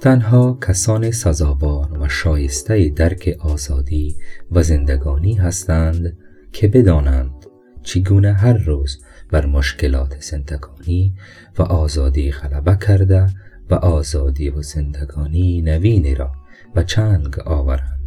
تنها کسان سزاوار و شایسته درک آزادی و زندگانی هستند که بدانند چگونه هر روز بر مشکلات زندگانی و آزادی غلبه کرده و آزادی و زندگانی نوینی را به چنگ آورند.